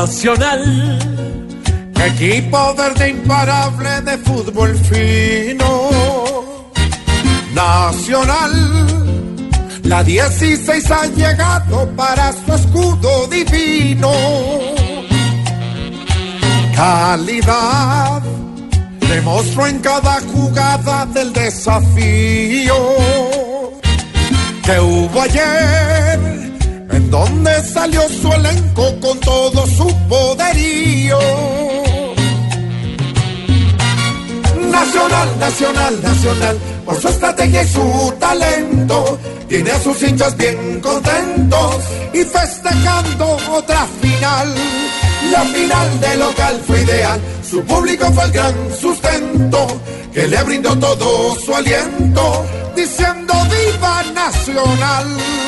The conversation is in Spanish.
Nacional. Equipo verde imparable de fútbol fino. Nacional. La 16 ha llegado para su escudo divino. Calidad demostró en cada jugada del desafío que hubo ayer, en donde salió su elenco con todo Nacional, nacional, nacional, por su estrategia y su talento, tiene a sus hinchas bien contentos y festejando otra final. La final de local fue ideal, su público fue el gran sustento que le brindó todo su aliento, diciendo viva Nacional.